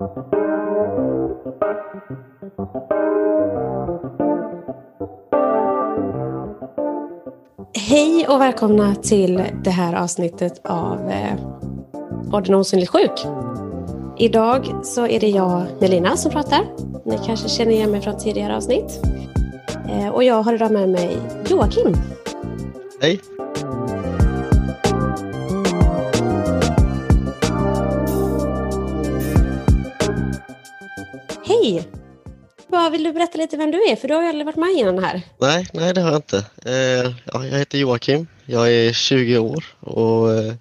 Hej och välkomna till det här avsnittet av eh, Orden osynligt sjuk. Idag så är det jag, Melina, som pratar. Ni kanske känner igen mig från tidigare avsnitt. Eh, och jag har idag med mig Joakim. Hej. Hej! Vad vill du berätta lite vem du är? För du har ju aldrig varit med innan här. Nej, nej det har jag inte. Eh, ja, jag heter Joakim. Jag är 20 år och eh,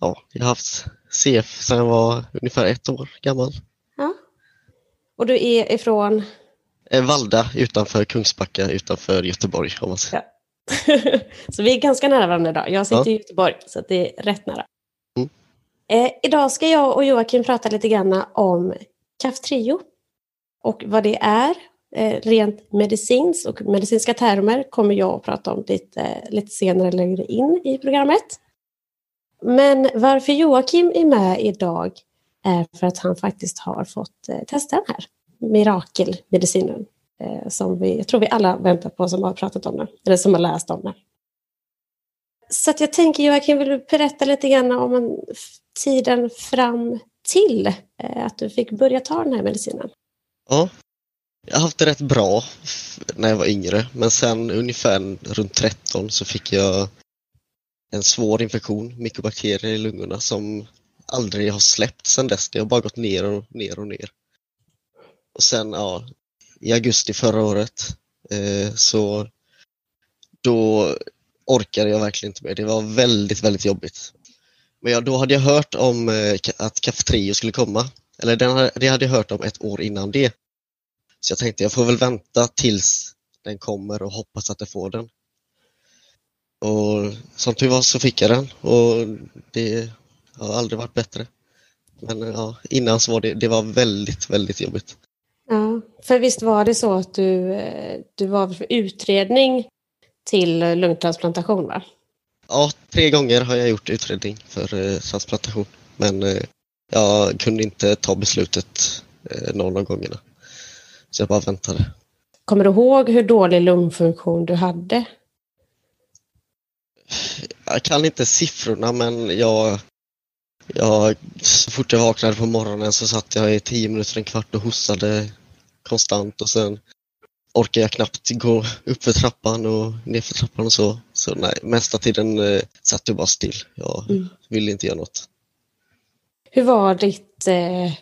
ja, jag har haft CF sedan jag var ungefär ett år gammal. Ja. Och du är ifrån? Eh, Valda utanför Kungsbacka utanför Göteborg om man säger. Ja. så vi är ganska nära varandra idag. Jag sitter Ja. i Göteborg så det är rätt nära. Mm. Eh, idag ska jag och Joakim prata lite grann om Kaftrio och vad det är. Eh, rent medicinskt och medicinska termer kommer jag att prata om lite, eh, lite senare längre in i programmet. Men varför Joakim är med idag är för att han faktiskt har fått eh, testa den här mirakelmedicinen som vi, jag tror vi alla väntar på som har pratat om den, eller som har läst om den. Så att jag tänker Joakim, vill du berätta lite grann om tiden fram till att du fick börja ta den här medicinen? Ja, jag har haft det rätt bra när jag var yngre men sen ungefär runt 13 så fick jag en svår infektion, mikrobakterier i lungorna som aldrig har släppt sedan dess. Det har bara gått ner och ner och ner. Och sen ja, i augusti förra året eh, så då orkade jag verkligen inte mer. Det var väldigt, väldigt jobbigt. Men ja, då hade jag hört om eh, att Cafetrio skulle komma. Eller den, hade- det hade jag hört om ett år innan det. Så jag tänkte jag får väl vänta tills den kommer och hoppas att jag får den. Och som tur var så fick jag den och det har aldrig varit bättre. Men ja, innan så var det, det var väldigt, väldigt jobbigt. Ja, för visst var det så att du, eh, du var för utredning till lungtransplantation va? Ja, tre gånger har jag gjort utredning för eh, transplantation. Men eh, jag kunde inte ta beslutet eh, någon av gångerna. Så jag bara väntade. Kommer du ihåg hur dålig lungfunktion du hade? Jag kan inte siffrorna men jag, jag så fort jag vaknade på morgonen så satt jag i tio minuter, en kvart och hostade konstant och sen orkade jag knappt gå upp för trappan och ner för trappan och så. Så nej, mesta tiden eh, satt jag bara still. Jag Mm. ville inte göra något. Hur var ditt, eh,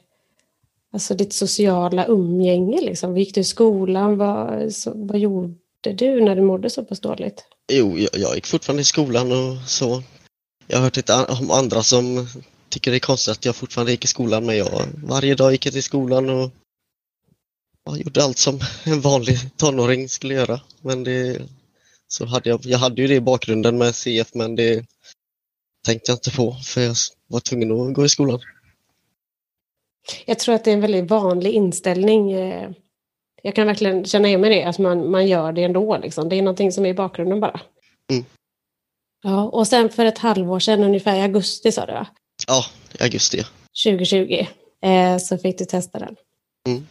alltså ditt sociala umgänge? Liksom? Gick du i skolan? Vad, så, vad gjorde du när du mådde så pass dåligt? Jo, jag, jag gick fortfarande i skolan och så. Jag har hört lite om andra som tycker det är konstigt att jag fortfarande gick i skolan men jag varje dag gick jag till skolan och jag gjorde allt som en vanlig tonåring skulle göra. Men det, så hade jag, jag hade ju det i bakgrunden med CF men det tänkte jag inte på för jag var tvungen att gå i skolan. Jag tror att det är en väldigt vanlig inställning. eh, Jag kan verkligen känna igen mig i det, att man, man gör det ändå. Liksom. Det är någonting som är i bakgrunden bara. Mm. Ja, och sen för ett halvår sedan, ungefär i augusti sa du va? Ja, i augusti. 2020, eh, så fick du testa den. Mm.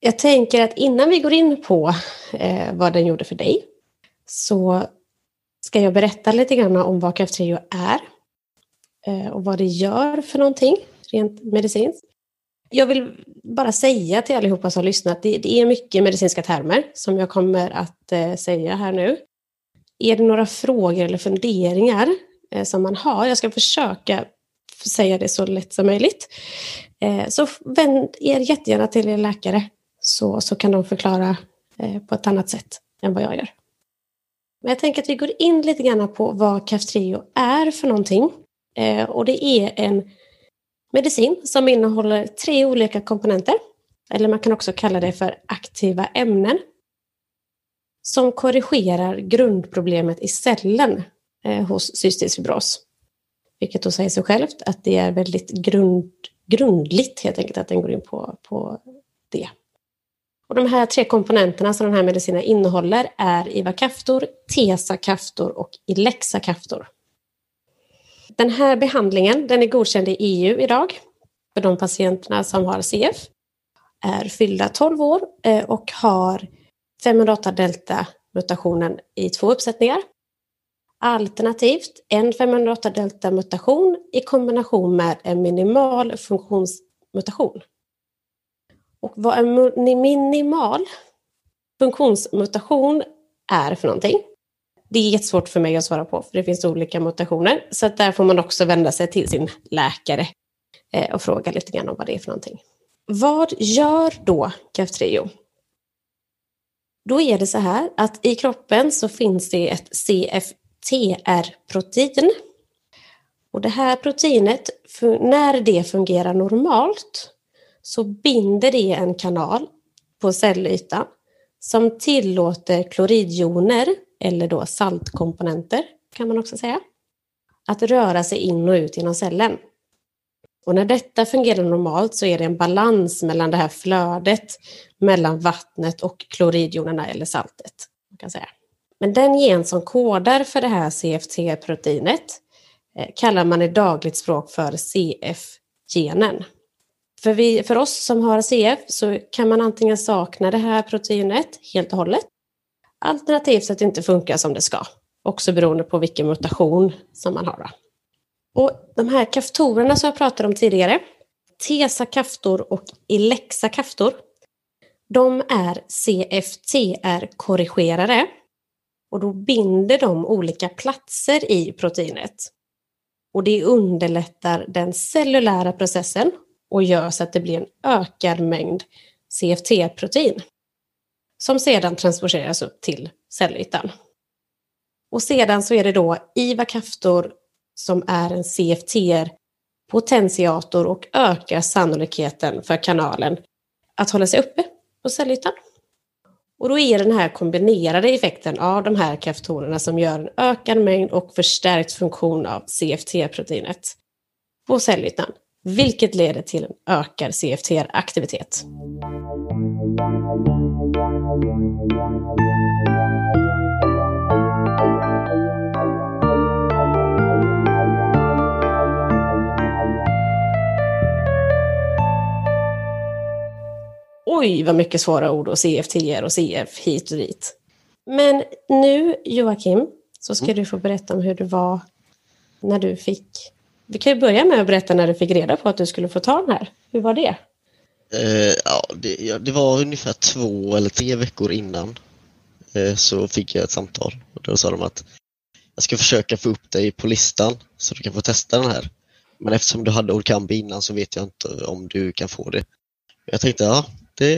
Jag tänker att innan vi går in på eh, vad den gjorde för dig så ska jag berätta lite grann om vad Kaftrio är eh, och vad det gör för någonting rent medicinskt. Jag vill bara säga till allihopa som har lyssnat, det, det är mycket medicinska termer som jag kommer att eh, säga här nu. Är det några frågor eller funderingar eh, som man har, jag ska försöka säga det så lätt som möjligt, så vänd er jättegärna till er läkare så, så kan de förklara på ett annat sätt än vad jag gör. Men jag tänker att vi går in lite grann på vad Kaftrio är för någonting. Eh, och det är en medicin som innehåller tre olika komponenter. Eller man kan också kalla det för aktiva ämnen. Som korrigerar grundproblemet i cellen eh, hos cystisk fibros. Vilket då säger sig självt att det är väldigt grund, grundligt helt enkelt att den går in på, på det. Och de här tre komponenterna som den här medicinen innehåller är Ivacaftor, Tesacaftor och Ilexacaftor. Den här behandlingen den är godkänd i EU idag för de patienterna som har CF är fyllda 12 år eh, och har 508 delta-mutationen i två uppsättningar. Alternativt en 508 delta-mutation i kombination med en minimal funktionsmutation. Och vad en minimal funktionsmutation är för någonting, det är jättesvårt för mig att svara på, för det finns olika mutationer. Så att där får man också vända sig till sin läkare eh, och fråga lite grann om vad det är för någonting. Vad gör då Kaftrio? Då är det så här att i kroppen så finns det ett CFTR-protein. Och det här proteinet, när det fungerar normalt, så binder det en kanal på cellytan som tillåter kloridjoner, eller då saltkomponenter kan man också säga, att röra sig in och ut genom cellen. Och när detta fungerar normalt så är det en balans mellan det här flödet mellan vattnet och kloridjonerna eller saltet. Man kan säga. Men den gen som kodar för det här CFT-proteinet eh, kallar man i dagligt språk för CF-genen. För, vi, för oss som har CF så kan man antingen sakna det här proteinet helt och hållet, alternativt att det inte funkar som det ska, också beroende på vilken mutation som man har. Och de här kaftorerna som jag pratade om tidigare, TESA kaftor och Ilexa kaftor, de är CFTR-korrigerare och då binder de olika platser i proteinet. Och det underlättar den cellulära processen och gör så att det blir en ökad mängd CFT-protein som sedan transporteras upp till cellytan. Och sedan så är det då IVA-kaftor som är en CFTR-potentiator och ökar sannolikheten för kanalen att hålla sig uppe på cellytan. Och då är den här kombinerade effekten av de här kaftorerna som gör en ökad mängd och förstärkt funktion av CFT-proteinet på cellytan vilket leder till en ökad CFTR-aktivitet. Oj, vad mycket svåra ord och CFTR och CF hit och dit. Men nu, Joakim, så ska mm. du få berätta om hur det var när du fick vi kan ju börja med att berätta när du fick reda på att du skulle få ta den här. Hur var det? Eh, ja, det, ja, det var ungefär två eller tre veckor innan eh, så fick jag ett samtal. Och då sa de att jag ska försöka få upp dig på listan så du kan få testa den här. Men eftersom du hade Orkambi innan så vet jag inte om du kan få det. Jag tänkte, ja, det,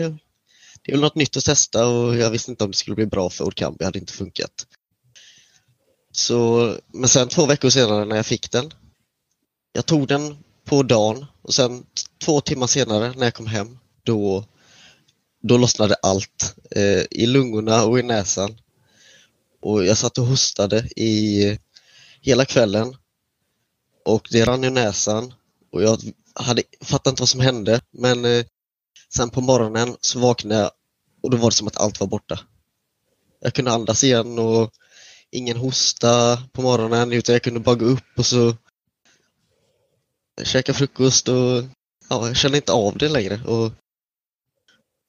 det är väl något nytt att testa och jag visste inte om det skulle bli bra för Orkambi, det hade inte funkat. Så, men sen två veckor senare när jag fick den jag tog den på dagen och sen två timmar senare när jag kom hem då, då lossnade allt eh, i lungorna och i näsan. Och jag satt och hostade i hela kvällen och det rann i näsan och jag hade, fattade inte vad som hände men eh, sen på morgonen så vaknade jag och då var det som att allt var borta. Jag kunde andas igen och ingen hosta på morgonen utan jag kunde bara gå upp och så käka frukost och ja, jag kände inte av det längre. Och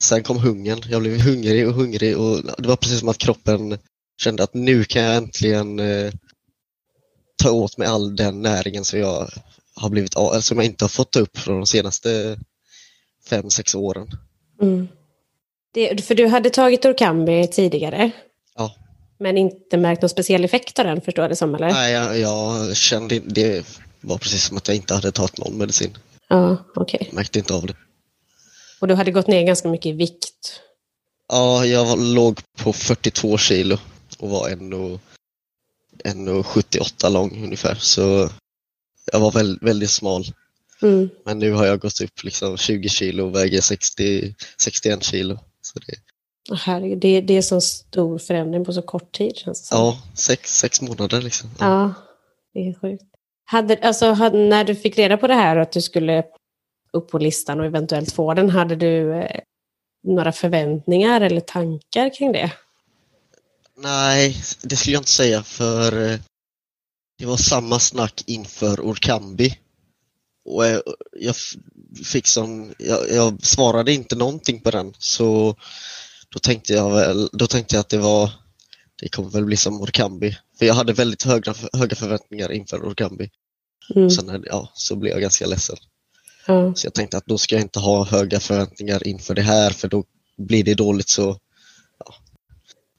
sen kom hungern. Jag blev hungrig och hungrig och det var precis som att kroppen kände att nu kan jag äntligen eh, ta åt mig all den näringen som jag har blivit av, som jag inte har fått upp från de senaste fem, sex åren. Mm. Det, för du hade tagit Orkambi tidigare? Ja. Men inte märkt någon speciell effekt av den, förstår jag det som? Eller? Nej, jag, jag kände det var precis som att jag inte hade tagit någon medicin. Ja, okej. Okay. Märkte inte av det. Och du hade gått ner ganska mycket i vikt? Ja, jag var, låg på 42 kilo och var 1,78 lång ungefär. Så jag var väldigt, väldigt smal. Mm. Men nu har jag gått upp liksom 20 kilo och väger 60, 61 kilo. Så det... Herregud, det, det är så stor förändring på så kort tid känns det som. Ja, sex, sex månader liksom. Ja. ja, det är sjukt. Hade, alltså, när du fick reda på det här att du skulle upp på listan och eventuellt få den, hade du eh, några förväntningar eller tankar kring det? Nej, det skulle jag inte säga för eh, det var samma snack inför Orkambi. och eh, jag, jag fick som, jag, jag, svarade inte någonting på den så då tänkte jag väl, då tänkte jag att det var, det kommer väl bli som Orkambi. För jag hade väldigt höga, höga förväntningar inför Orkambi. Mm. Sen ja, så blev jag ganska ledsen. Mm. Så jag tänkte att då ska jag inte ha höga förväntningar inför det här för då blir det dåligt så ja,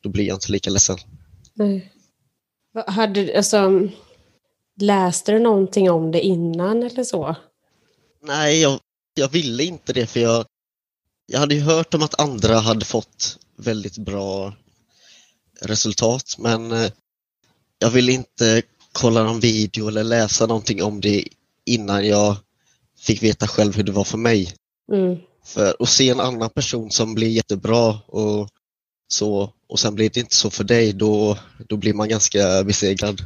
då blir jag inte lika ledsen. Nej. Hade, alltså, läste du någonting om det innan eller så? Nej, jag, jag ville inte det för jag, jag hade ju hört om att andra hade fått väldigt bra resultat men eh, jag ville inte kolla någon video eller läsa någonting om det innan jag fick veta själv hur det var för mig. Mm. För att se en annan person som blir jättebra och så och sen blir det inte så för dig, då, då blir man ganska besegrad.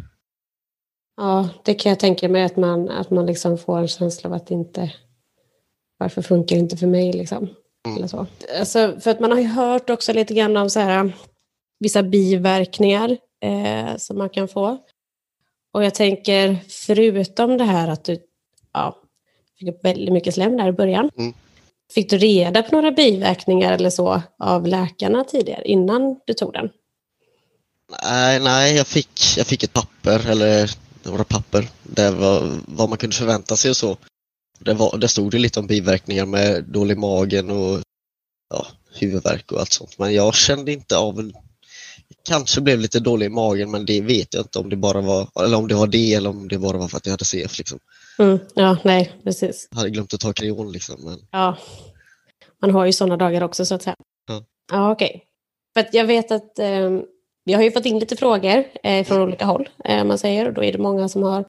Ja, det kan jag tänka mig att man, att man liksom får en känsla av att inte... Varför funkar det inte för mig liksom? Mm. Eller så. Alltså, för att man har ju hört också lite grann om så här, vissa biverkningar eh, som man kan få. Och jag tänker, förutom det här att du ja, fick upp väldigt mycket slem där i början. Mm. Fick du reda på några biverkningar eller så av läkarna tidigare, innan du tog den? Nej, nej jag, fick, jag fick ett papper, eller några papper, där var vad man kunde förvänta sig och så. Det, var, det stod det lite om biverkningar med dålig magen och ja, huvudvärk och allt sånt. Men jag kände inte av. Kanske blev lite dålig i magen men det vet jag inte om det bara var, eller om det var det eller om det bara var för att jag hade CF. Liksom. Mm, ja, nej, precis. Jag hade glömt att ta kreon liksom. Men... Ja, man har ju sådana dagar också så att säga. Ja, ja okej. Okay. För att jag vet att eh, vi har ju fått in lite frågor eh, från olika håll, eh, man säger, och då är det många som har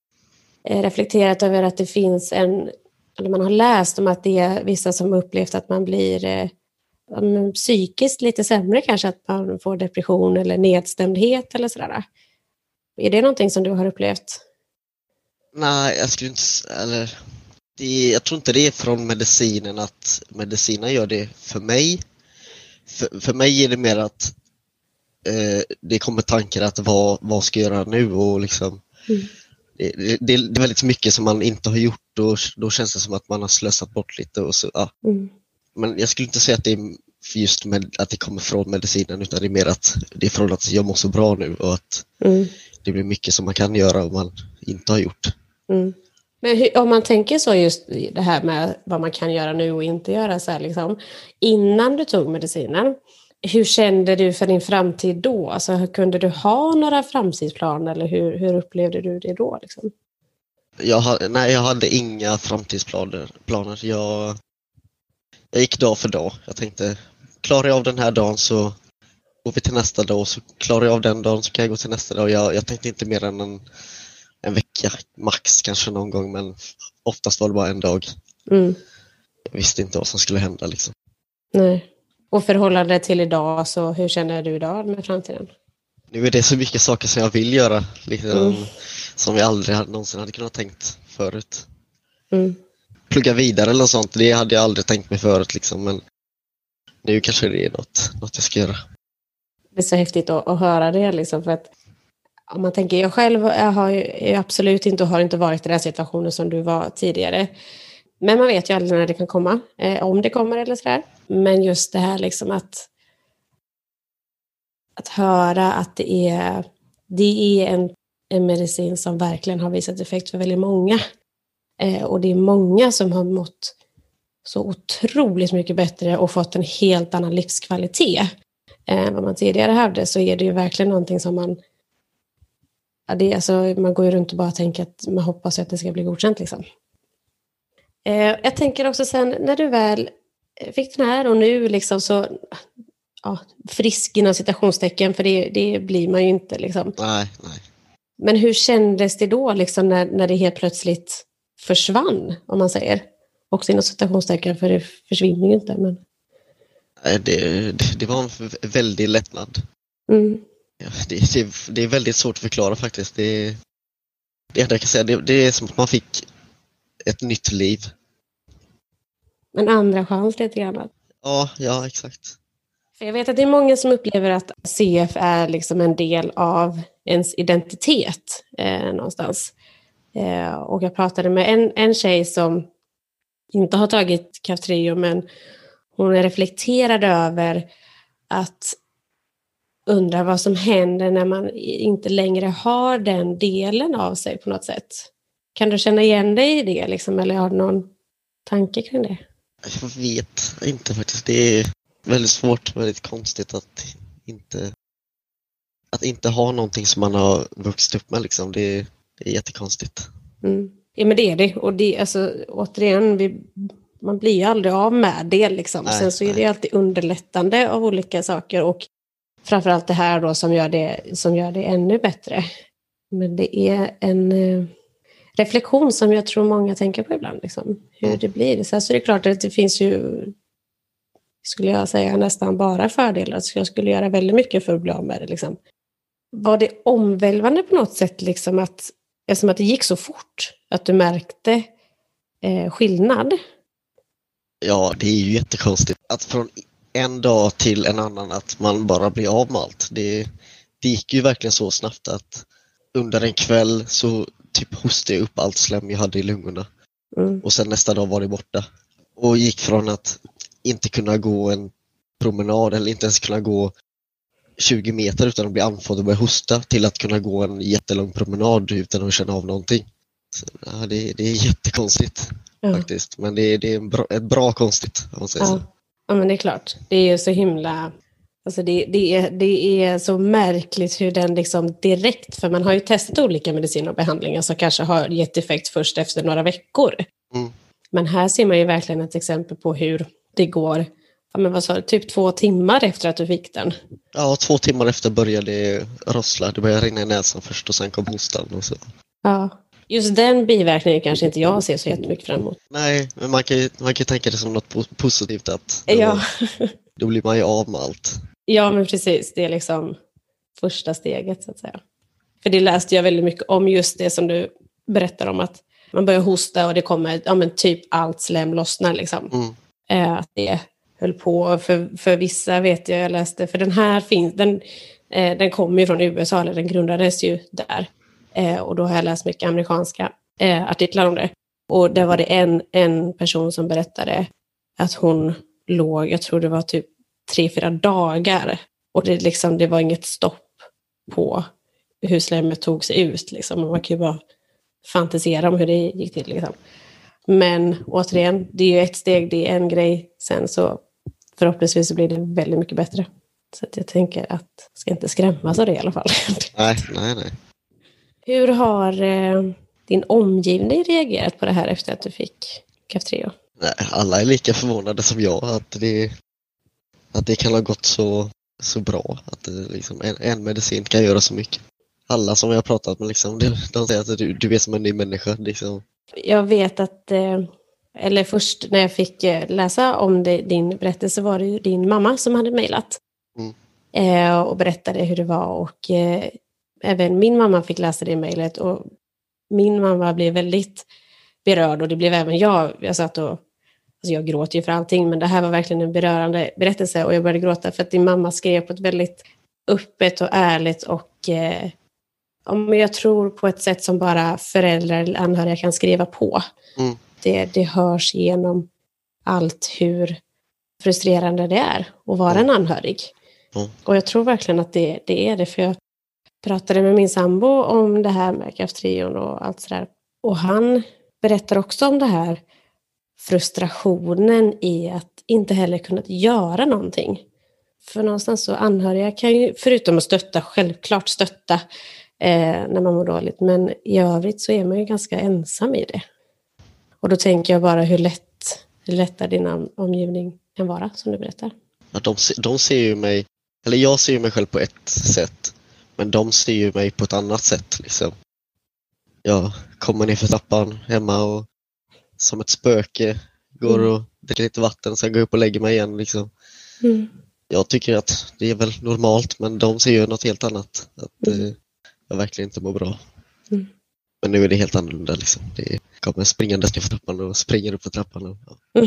eh, reflekterat över att det finns en, eller man har läst om att det är vissa som upplevt att man blir eh, psykiskt lite sämre kanske, att man får depression eller nedstämdhet eller sådär. Är det någonting som du har upplevt? Nej, jag skulle inte... Eller, det, jag tror inte det är från medicinen att medicinen gör det för mig. För, för mig är det mer att eh, det kommer tankar att vad, vad ska jag göra nu och liksom mm. det, det, det, är väldigt mycket som man inte har gjort och då känns det som att man har slösat bort lite. Och så, ja. Mm. Men jag skulle inte säga att det är just med, att det kommer från medicinen utan det är mer att det är från att jag mår så bra nu och att mm. det blir mycket som man kan göra om man inte har gjort. Mm. Men hur, om man tänker så just det här med vad man kan göra nu och inte göra så här liksom. Innan du tog medicinen, hur kände du för din framtid då? Alltså, kunde du ha några framtidsplaner eller hur, hur upplevde du det då? Liksom? Jag, nej, jag hade inga framtidsplaner. Planer. Jag, jag gick dag för dag. Jag tänkte, klarar jag av den här dagen så går vi till nästa dag. Så klarar jag av den dagen så kan jag gå till nästa dag. Jag, jag tänkte inte mer än en en vecka max kanske någon gång men oftast var det bara en dag. Mm. Jag visste inte vad som skulle hända liksom. Nej. Och förhållande till idag, så hur känner du idag med framtiden? Nu är det så mycket saker som jag vill göra, liksom, mm. som jag aldrig någonsin hade kunnat tänkt förut. Mm. Plugga vidare eller något sånt, det hade jag aldrig tänkt mig förut liksom, men nu kanske det är något, något jag ska göra. Det är så häftigt att, att höra det, liksom, för att om man tänker, jag själv jag har ju absolut inte och har inte varit i den situationen som du var tidigare. Men man vet ju aldrig när det kan komma, eh, om det kommer eller sådär. Men just det här liksom att, att höra att det är, det är en, en medicin som verkligen har visat effekt för väldigt många. Eh, och det är många som har mått så otroligt mycket bättre och fått en helt annan livskvalitet än eh, vad man tidigare hade, så är det ju verkligen någonting som man ja, det, alltså, man går ju runt och bara tänker att man hoppas att det ska bli godkänt. Liksom. Eh, jag tänker också sen när du väl fick den här och nu liksom så ja, frisk inom citationstecken, för det, det blir man ju inte. Liksom. Nej, nej. Men hur kändes det då liksom, när, när det helt plötsligt försvann, om man säger? Också inom citationstecken, för det försvinner ju inte. Men... Det, det, var en väldig lättnad. Mm. Ja, det, det, det, är väldigt svårt att förklara faktiskt. Det, det enda jag kan säga det, det är som att man fick ett nytt liv. En andra chans lite grann? Ja, ja exakt. För jag vet att det är många som upplever att CF är liksom en del av ens identitet eh, någonstans. Eh, och jag pratade med en, en tjej som inte har tagit Kaftrio men hon reflekterade över att undra vad som händer när man inte längre har den delen av sig på något sätt. Kan du känna igen dig i det liksom, eller har du någon tanke kring det? Jag vet inte faktiskt. Det är väldigt svårt, väldigt konstigt att inte, att inte ha någonting som man har vuxit upp med. Liksom. Det, det är jättekonstigt. Mm. Ja men det är det. Och det, alltså, återigen, vi, man blir ju aldrig av med det. Liksom. Nej, Sen så är det alltid underlättande av olika saker. Och framförallt det här då som gör det, som gör det ännu bättre. Men det är en eh, reflektion som jag tror många tänker på ibland. Liksom, hur mm. det blir. Sen så är det klart att det finns ju, skulle jag säga, nästan bara fördelar. Så jag skulle göra väldigt mycket för att bli av med det. Liksom. Var det omvälvande på något sätt, liksom att, eftersom att det gick så fort, att du märkte eh, skillnad? Ja, det är ju jättekonstigt. Att från en dag till en annan att man bara blir av med allt. Det, det gick ju verkligen så snabbt att under en kväll så typ hostade jag upp allt slem jag hade i lungorna. Mm. Och sen nästa dag var det borta. Och gick från att inte kunna gå en promenad eller inte ens kunna gå 20 meter utan att bli andfådd och börja hosta till att kunna gå en jättelång promenad utan att känna av någonting. Så, ja, det, det är jättekonstigt ja. faktiskt. Men det, det är bra, ett bra konstigt om man säger ja. så. Ja men det är klart. Det är ju så himla Alltså det, det, är, det är så märkligt hur den liksom direkt, för man har ju testat olika mediciner och behandlingar som kanske har gett effekt först efter några veckor. Mm. Men här ser man ju verkligen ett exempel på hur det går, ja men vad sa du, typ två timmar efter att du fick den. Ja, två timmar efter började det rossla. Det började rinna i näsan först och sen kom hostan och så. Ja, just den biverkningen kanske inte jag ser så jättemycket fram emot. Nej, men man kan ju, man kan tänka det som något positivt att då, ja. då blir man ju av med allt. Ja, men precis. Det är liksom första steget så att säga. För det läste jag väldigt mycket om just det som du berättar om att man börjar hosta och det kommer, ja men typ allt slem lossnar liksom. Mm. Eh, att det höll på, för, för vissa vet jag, jag läste, för den här finns, den, eh, den kommer ju från USA, eller den grundades ju där. Eh, och då har jag läst mycket amerikanska eh, artiklar om det. Och där var det en, en person som berättade att hon låg, jag tror det var typ tre, fyra dagar. Och det, liksom, det var inget stopp på hur slemmet tog sig ut. Liksom. Man kan ju bara fantisera om hur det gick till. Liksom. Men återigen, det är ju ett steg, det är en grej. Sen så förhoppningsvis så blir det väldigt mycket bättre. Så att jag tänker att jag ska inte skrämmas av det i alla fall. Nej, nej, nej. Hur har eh, din omgivning reagerat på det här efter att du fick Kaftrio? Nej, alla är lika förvånade som jag att det, att det kan ha gått så, så bra. Att liksom, en, en medicin kan göra så mycket. Alla som jag har pratat med liksom, de, de säger att du, du är som en ny människa. Liksom. Jag vet att, eh, eller först när jag fick eh, läsa om det, din berättelse var det ju din mamma som hade mejlat. Mm. Eh, och berättade hur det var och även min mamma fick läsa det mejlet och min mamma blev väldigt berörd och det blev även jag. Jag satt och Alltså jag gråter ju för allting, men det här var verkligen en berörande berättelse och jag började gråta för att din mamma skrev på ett väldigt öppet och ärligt och eh, jag tror på ett sätt som bara föräldrar eller anhöriga kan skriva på. Mm. Det, det hörs genom allt hur frustrerande det är att vara mm. en anhörig. Mm. Och jag tror verkligen att det, det är det, för jag pratade med min sambo om det här med kraftrion och allt sådär. Och han berättar också om det här frustrationen i att inte heller kunna göra någonting. För någonstans så anhöriga kan ju, förutom att stötta, självklart stötta eh, när man mår dåligt, men i övrigt så är man ju ganska ensam i det. Och då tänker jag bara hur lätt, hur lätt är din omgivning kan vara, som du berättar. Ja, de, de ser ju mig, eller jag ser ju mig själv på ett sätt, men de ser ju mig på ett annat sätt. Liksom. Jag kommer ner för trappan hemma och som ett spöke. Går mm. och dricker lite vatten och sen går upp och lägger mig igen. Liksom. Mm. Jag tycker att det är väl normalt men de ser ju något helt annat. Att mm. eh, jag verkligen inte mår bra. Mm. Men nu är det helt annorlunda. Liksom. Det kommer springande för trappan och springer upp för trappan. Och, ja.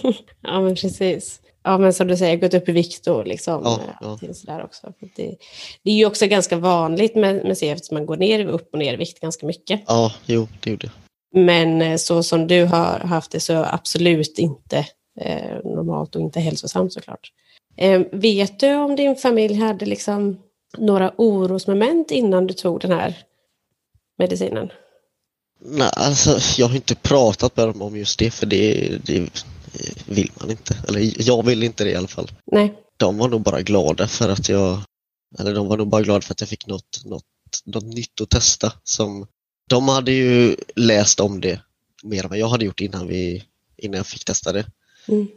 ja men precis. ja, men som du säger, gått upp i vikt och liksom, Ja, eh, ja. sådär också. Det, det är ju också ganska vanligt med, med CF, eftersom man går ner, upp och ner i vikt ganska mycket. Ja, jo, det gjorde jag. Men eh, så som du har haft det så absolut inte eh, normalt och inte hälsosamt såklart. Eh, vet du om din familj hade liksom några orosmoment innan du tog den här medicinen? Nej, alltså jag har inte pratat med dem om just det för det, det vill man inte. Eller jag vill inte det i alla fall. Nej. De var nog bara glada för att jag, eller de var nog bara glada för att jag fick något, något, något nytt att testa. Som, de hade ju läst om det mer än vad jag hade gjort innan, vi, innan jag fick testa det. Mm.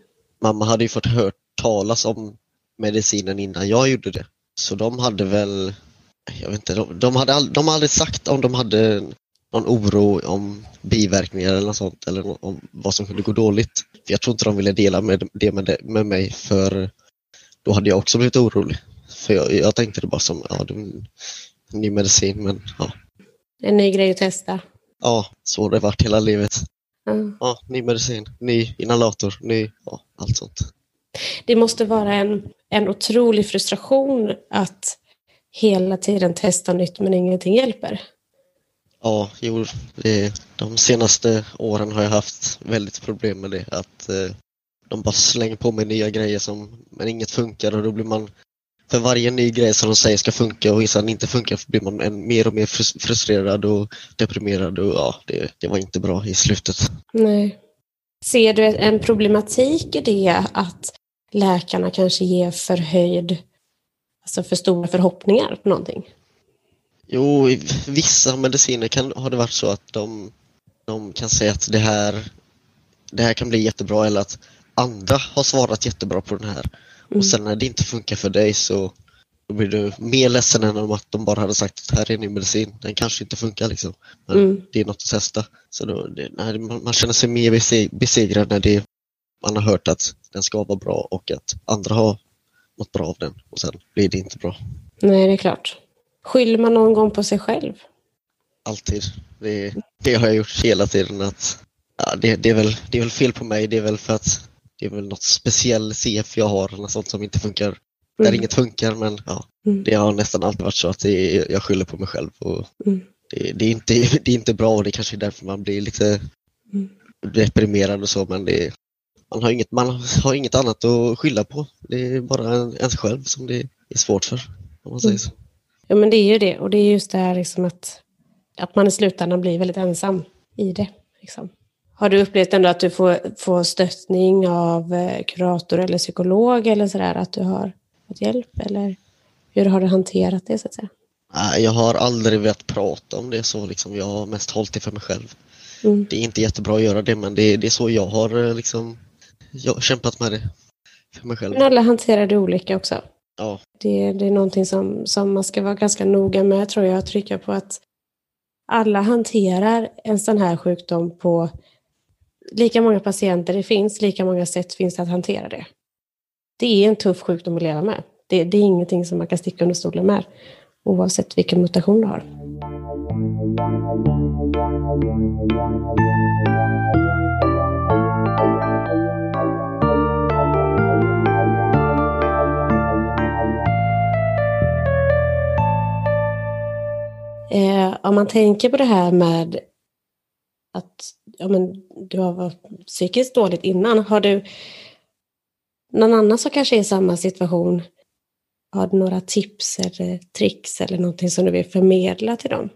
Mamma hade ju fått hört talas om medicinen innan jag gjorde det. Så de hade väl, jag vet inte, de, de, hade, all, de hade aldrig sagt om de hade någon oro om biverkningar eller något sånt eller om vad som kunde gå dåligt. För jag tror inte de ville dela med det med, med mig för då hade jag också blivit orolig. För jag, jag tänkte det bara som, ja, det ny medicin men ja, En ny grej att testa. ja så har det varit hela livet. Ja. Ja, ny medicin, ny inhalator, ny, ja, allt sånt. Det måste vara en, en otrolig frustration att hela tiden testa nytt men ingenting hjälper. Ja, jo, det, de senaste åren har jag haft väldigt problem med det. Att eh, de bara slänger på mig nya grejer som, men inget funkar och då blir man för varje ny grej som de säger ska funka och sen inte funkar blir man en, mer och mer frus- frustrerad och deprimerad och ja, det, det var inte bra i slutet. Nej. Ser du en problematik i det att läkarna kanske ger förhöjd, alltså för stora förhoppningar på någonting? Jo, i vissa mediciner kan, har det varit så att de, de kan säga att det här, det här kan bli jättebra eller att andra har svarat jättebra på den här. Mm. Och sen när det inte funkar för dig så då blir du mer ledsen än om att de bara hade sagt att här är ny medicin, den kanske inte funkar liksom. Men Mm. det är något att testa. Så då, det, nej, man, känner sig mer bese- besegrad när det, man har hört att den ska vara bra och att andra har mått bra av den och sen blir det inte bra. Nej, det är klart. Skyller man någon gång på sig själv? Alltid. Det, det har jag gjort hela tiden. att ja, det, det, är väl, det är väl fel på mig, det är väl för att det är väl något speciell CF jag har, något sånt som inte funkar. Där Mm. inget funkar men ja, Mm. det har nästan alltid varit så att är, jag skyller på mig själv. Och Mm. det, det, är inte, det är inte bra och det kanske är därför man blir lite Mm. deprimerad och så men det, man, har inget, man har inget annat att skylla på. Det är bara en, själv som det är svårt för. Om man säger Mm. så. Ja, men det är ju det. Och det är just det här liksom att, att man i slutändan blir väldigt ensam i det. Liksom. Har du upplevt ändå att du får, får stöttning av eh, kurator eller psykolog eller sådär? Att du har fått hjälp? Eller hur har du hanterat det så att säga? Jag har aldrig velat prata om det så liksom. Jag har mest hållit det för mig själv. Mm. Det är inte jättebra att göra det men det, det är så jag har eh, liksom jag har kämpat med det för mig själv. Men alla hanterar det olika också. Ja, Det, det är någonting som, som man ska vara ganska noga med tror jag, att trycka på att alla hanterar en sån här sjukdom på lika många patienter det finns, lika många sätt finns det att hantera det. Det är en tuff sjukdom att leva med. Det, det är ingenting som man kan sticka under stolen med, oavsett vilken mutation du har. Om man tänker på det här med att ja, men, du har varit psykiskt dåligt innan. Har du någon annan som kanske är i samma situation? Har du några tips eller tricks eller någonting som du vill förmedla till dem?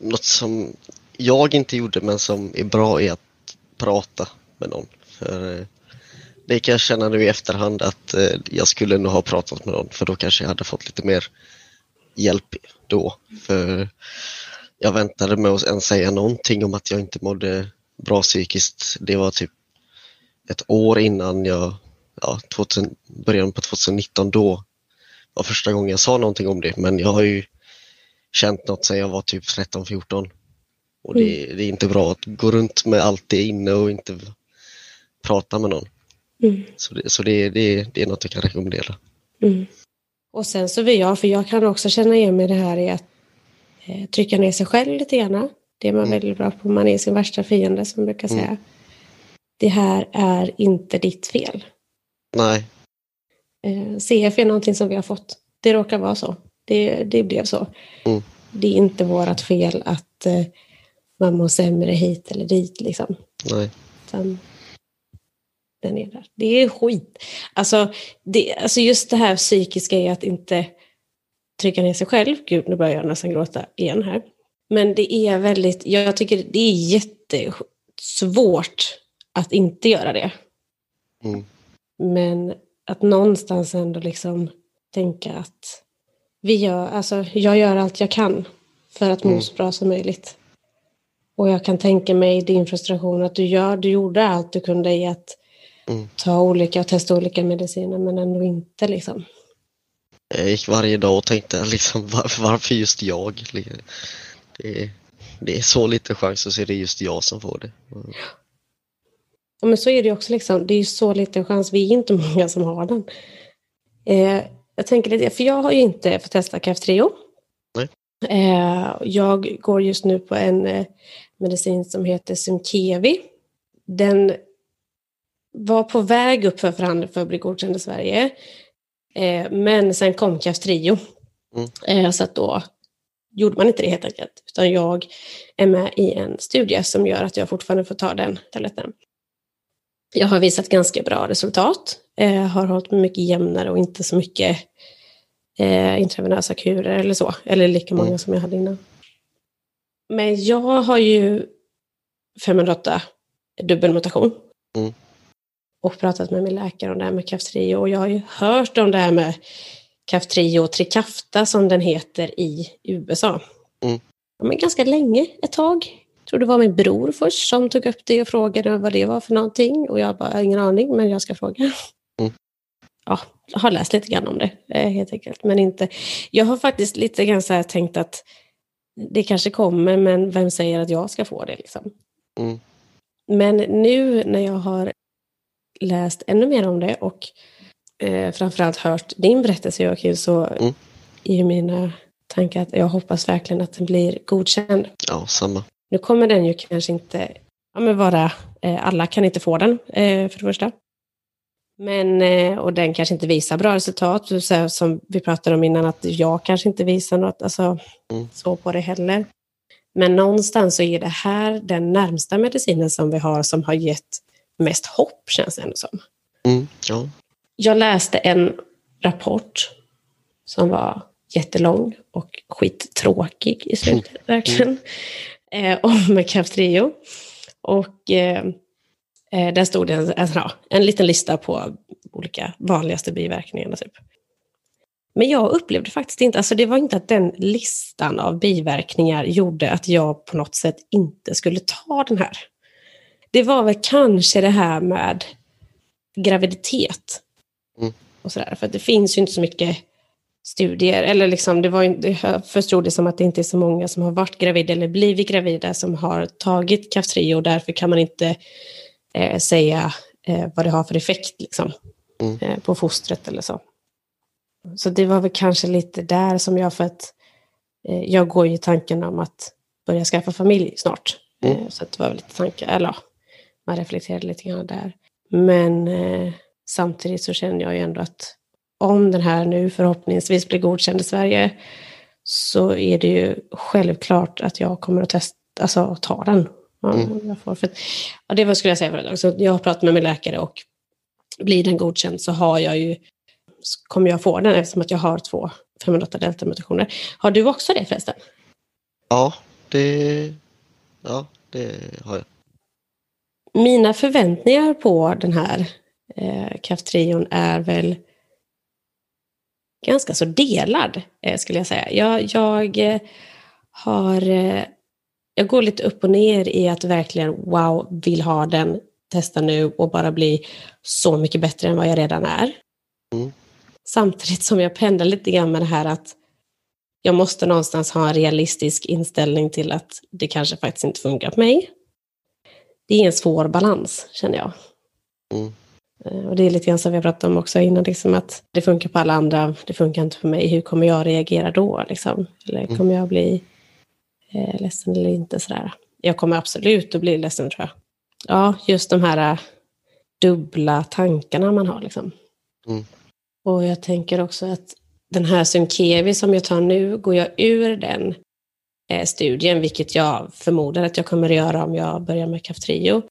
något som jag inte gjorde men som är bra är att prata med någon. För eh, det kan jag känna nu i efterhand att eh, jag skulle nog ha pratat med någon för då kanske jag hade fått lite mer hjälp då. För jag väntade med att ens säga någonting om att jag inte mådde bra psykiskt. Det var typ ett år innan jag, ja, 2000, början på 2019 då var första gången jag sa någonting om det. Men jag har ju känt något sedan jag var typ 13-14. Och det, det är inte bra att gå runt med allt det inne och inte prata med någon. Mm. Så det, så det, det, det är något jag kan rekommendera. Mm. Och sen så vill jag, för jag kan också känna igen mig det här i att eh, trycka ner sig själv lite grann. Det är man Mm. väldigt bra på. Man är sin värsta fiende som man brukar Mm. säga. Det här är inte ditt fel. Nej. Eh, CF är någonting som vi har fått. Det råkar vara så. Det, det blev så. Mm. Det är inte vårt fel att eh, man mår sämre hit eller dit. Liksom. Nej. Utan den är där. Det är skit. Alltså, det, alltså just det här psykiska är att inte trycka ner sig själv. Gud, nu börjar jag nästan gråta igen här. Men det är väldigt, jag tycker det är jättesvårt att inte göra det. Mm. Men att någonstans ändå liksom tänka att vi gör, alltså, jag gör allt jag kan för att må Mm. så bra som möjligt. Och jag kan tänka mig din frustration att du, gör, du gjorde allt du kunde i att Mm. ta olika och testa olika mediciner men ändå inte liksom. Jag gick varje dag och tänkte liksom varför, varför just jag? Det är, det är så lite chans se det är just jag som får det. Mm. Ja, men så är det också liksom. Det är ju så liten chans. Vi är inte många som har den. Eh, jag tänker lite, för jag har ju inte fått testa Kaftrio. Eh, jag går just nu på en eh, medicin som heter Symkevi. Den var på väg upp för förhandling för att bli godkänd i Sverige. Eh, men sen kom Kaftrio. Mm. Eh, så att då gjorde man inte det helt enkelt. Utan jag är med i en studie som gör att jag fortfarande får ta den tabletten. Jag har visat ganska bra resultat. Eh, har hållit mig mycket jämnare och inte så mycket eh, intravenösa kurer eller så. Eller lika många Mm. som jag hade innan. Men jag har ju 508 dubbelmutation. Mm. Och pratat med min läkare om det här med Kaftrio. Och jag har ju hört om det här med Kaftrio och Trikafta som den heter i USA. Mm. Men ganska länge, ett tag. Jag tror det var min bror först som tog upp det och frågade vad det var för någonting. Och jag bara, "Jag har ingen aning, men jag ska fråga. Mm. Ja, jag har läst lite grann om det, eh, helt enkelt. Men inte... Jag har faktiskt lite grann så tänkt att det kanske kommer, men vem säger att jag ska få det? Liksom. Mm. Men nu när jag har läst ännu mer om det och eh, framförallt hört din berättelse Joakim så Mm. är mina tankar att jag hoppas verkligen att den blir godkänd. Ja, samma. Nu kommer den ju kanske inte ja, men vara, eh, alla kan inte få den eh, för det första. Men, eh, och den kanske inte visar bra resultat, här, som vi pratade om innan, att jag kanske inte visar något alltså, Mm. så på det heller. Men någonstans så är det här den närmsta medicinen som vi har som har gett mest hopp, känns det ändå som. Mm. Ja. Jag läste en rapport som var jättelång och skittråkig i slutet, verkligen. Eh, om Kaftrio. Och eh, eh, där stod det en, ja, en liten lista på olika vanligaste biverkningarna. Typ. Men jag upplevde faktiskt inte, alltså det var inte att den listan av biverkningar gjorde att jag på något sätt inte skulle ta den här. Det var väl kanske det här med graviditet. Mm. Och sådär, för det finns ju inte så mycket studier, eller liksom det var jag förstod det som att det inte är så många som har varit gravida eller blivit gravida som har tagit Kaftrio och därför kan man inte eh, säga eh, vad det har för effekt liksom, Mm. eh, på fostret eller så. Så det var väl kanske lite där som jag, för att eh, jag går ju i tanken om att börja skaffa familj snart. Mm. Eh, så det var väl lite tankar, eller ja, man reflekterade lite grann där. Men eh, samtidigt så känner jag ju ändå att om den här nu förhoppningsvis blir godkänd i Sverige så är det ju självklart att jag kommer att testa, alltså ta den. Ja, Mm. jag får, för, ja, det var skulle jag säga förut också. Jag har pratat med min läkare och blir den godkänd så har jag ju, så kommer jag få den eftersom att jag har två 508 deltamutationer. Har du också det förresten? Ja, det, ja, det har jag. Mina förväntningar på den här eh, är väl ganska så delad, eh, skulle jag säga. Jag, jag eh, har... Eh, jag går lite upp och ner i att verkligen, wow, vill ha den, testa nu och bara bli så mycket bättre än vad jag redan är. Mm. Samtidigt som jag pendlar lite grann med det här att jag måste någonstans ha en realistisk inställning till att det kanske faktiskt inte funkar på mig. Det är en svår balans, känner jag. Mm. Eh, Och det är lite grann som vi har pratat om också innan, liksom att det funkar på alla andra, det funkar inte på mig. Hur kommer jag reagera då? Liksom? Eller Mm. kommer jag bli eh, ledsen eller inte? Sådär. Jag kommer absolut att bli ledsen tror jag. Ja, just de här eh, dubbla tankarna man har. Liksom. Mm. Och jag tänker också att den här Synkevi som jag tar nu, går jag ur den studien, vilket jag förmodar att jag kommer att göra om jag börjar med Kaftrio,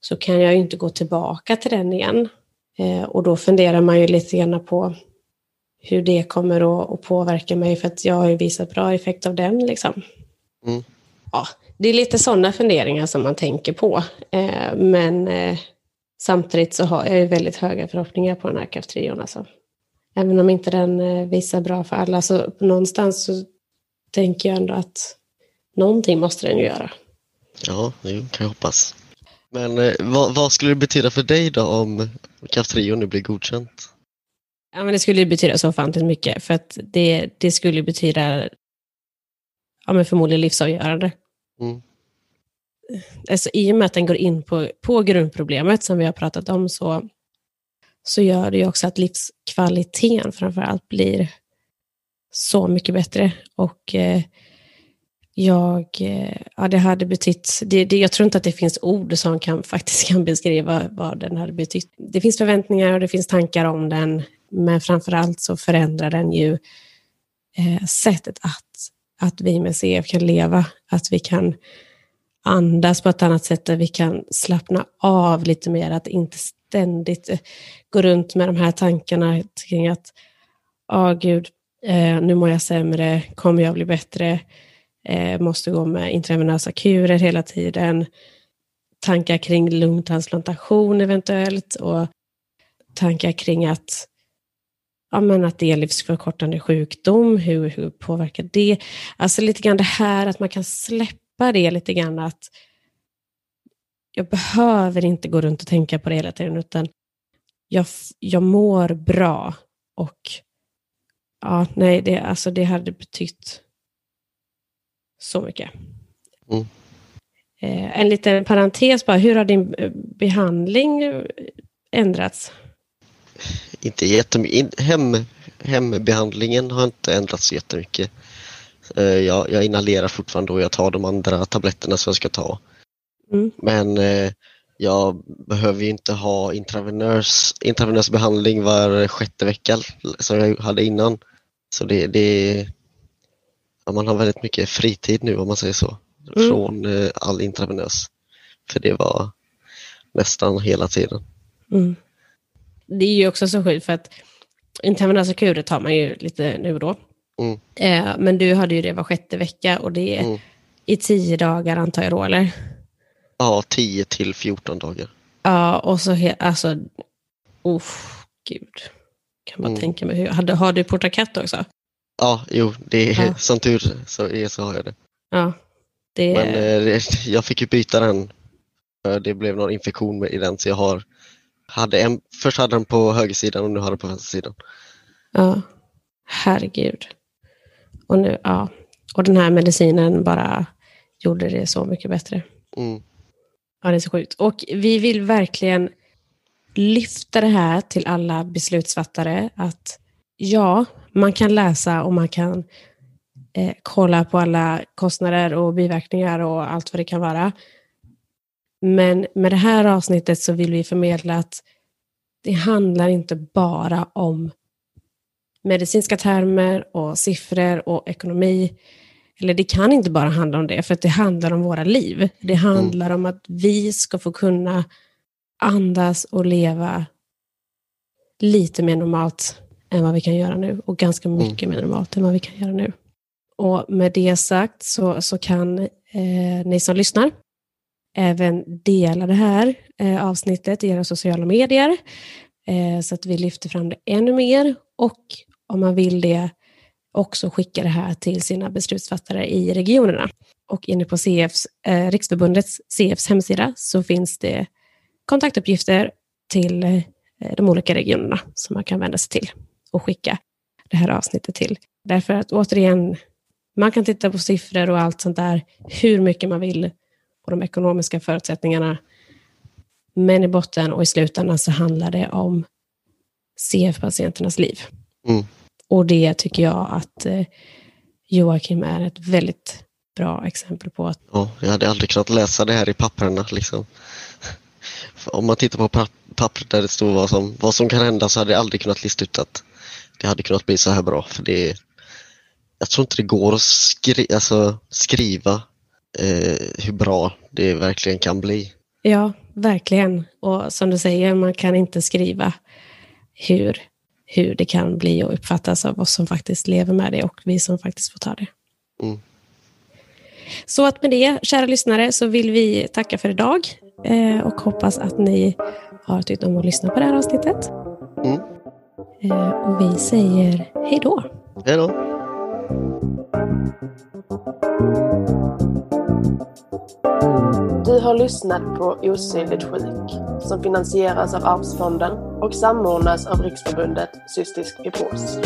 så kan jag inte gå tillbaka till den igen. Eh, och då funderar man ju lite grann på hur det kommer att, påverka mig, för att jag har ju visat bra effekt av den. Liksom. Mm. Ja, det är lite sådana funderingar som man tänker på. Eh, men eh, samtidigt så har jag ju väldigt höga förhoppningar på den här Kaftrion. Alltså. Även om inte den eh, visar bra för alla, så någonstans så tänker jag ändå att någonting måste den ju göra. Ja, det kan jag hoppas. Men eh, vad, vad, skulle det betyda för dig då om Kaftrio nu blir godkänt? Ja, men det skulle betyda så ofantligt mycket, för att det, det skulle betyda ja, men förmodligen livsavgörande. Mm. Alltså, I och med att den går in på, på grundproblemet som vi har pratat om så, så gör det ju också att livskvaliteten framför allt blir så mycket bättre. Och eh, jag, eh, ja, det hade betytt, det, det, jag tror inte att det finns ord som kan, faktiskt kan beskriva vad den hade betytt. Det finns förväntningar och det finns tankar om den, men framför allt så förändrar den ju eh, sättet att, att vi med CF kan leva, att vi kan andas på ett annat sätt, där vi kan slappna av lite mer, att inte ständigt eh, gå runt med de här tankarna kring att, ja oh, gud, eh, nu mår jag sämre, kommer jag bli bättre, eh, måste gå med intravenösa kurer hela tiden, tankar kring lungtransplantation eventuellt och tankar kring att, ja, men att det är livsförkortande sjukdom, hur, hur påverkar det? Alltså lite grann det här att man kan släppa det lite grann att jag behöver inte gå runt och tänka på det hela tiden, utan jag, jag mår bra och ja, nej, det, alltså det hade betytt så mycket. Mm. Eh, en liten parentes bara, hur har din eh, behandling ändrats? Inte jättemycket. Hem, hembehandlingen har inte ändrats jättemycket. Eh, jag, jag inhalerar fortfarande och jag tar de andra tabletterna som jag ska ta. Mm. Men jag behöver ju inte ha intravenös, intravenös behandling var sjätte vecka som jag hade innan. Så det, det ja, man har väldigt mycket fritid nu om man säger så. Mm. Från eh, all intravenös. För det var nästan hela tiden. Mm. Det är ju också så sjukt för att intravenösa kurer tar man ju lite nu och då. Mm. Eh, men du hade ju det var sjätte vecka och det är mm. i tio dagar antar jag då, eller? Ja, 10 till 14 dagar. Ja, och så alltså, uff, gud. Kan man mm. tänka mig hur, har, har du portakat också? Ja, jo, det är, ja. som tur så, är, så har jag det. Ja, det... Men eh, jag fick ju byta den för det blev någon infektion i den så jag har hade en, först hade den på högersidan och nu har den på vänstersidan. Ja, herregud. Och, nu, ja. och den här medicinen bara gjorde det så mycket bättre. Mm. Ja, det är så sjukt. Och vi vill verkligen lyfta det här till alla beslutsfattare att ja, man kan läsa och man kan eh, kolla på alla kostnader och biverkningar och allt vad det kan vara. Men med det här avsnittet så vill vi förmedla att det handlar inte bara om medicinska termer och siffror och ekonomi. Eller det kan inte bara handla om det, för det handlar om våra liv. Det handlar mm. om att vi ska få kunna andas och leva lite mer normalt än vad vi kan göra nu och ganska mm. mycket mer normalt än vad vi kan göra nu. Och med det sagt så, så kan eh, ni som lyssnar även dela det här eh, avsnittet i era sociala medier eh, så att vi lyfter fram det ännu mer och om man vill det också skicka det här till sina beslutsfattare i regionerna. Och inne på CFs, eh, Riksförbundets CFs hemsida så finns det kontaktuppgifter till eh, de olika regionerna som man kan vända sig till och skicka det här avsnittet till. Därför att återigen, man kan titta på siffror och allt sånt där, hur mycket man vill, och de ekonomiska förutsättningarna. Men i botten och i slutändan så handlar det om CF-patienternas liv. Mm. Och det tycker jag att eh, Joakim är ett väldigt bra exempel på. Att... Ja, jag hade aldrig kunnat läsa det här i papperna. Liksom. Om man tittar på pappret där det står vad som, vad som kan hända så hade jag aldrig kunnat lista ut att det hade kunnat bli så här bra. För det, jag tror inte det går att skri alltså, skriva eh, hur bra det verkligen kan bli. Ja, verkligen. Och som du säger, man kan inte skriva hur, hur det kan bli och uppfattas av oss som faktiskt lever med det och vi som faktiskt får ta det. Mm. Så att med det, kära lyssnare, så vill vi tacka för idag eh, och hoppas att ni har tyckt om att lyssna på det här avsnittet. Mm. Eh, och vi säger hej då. Hej då. Du har lyssnat på Osynligt sjuk som finansieras av Arvsfonden och samordnas av Riksförbundet Cystisk Fibros.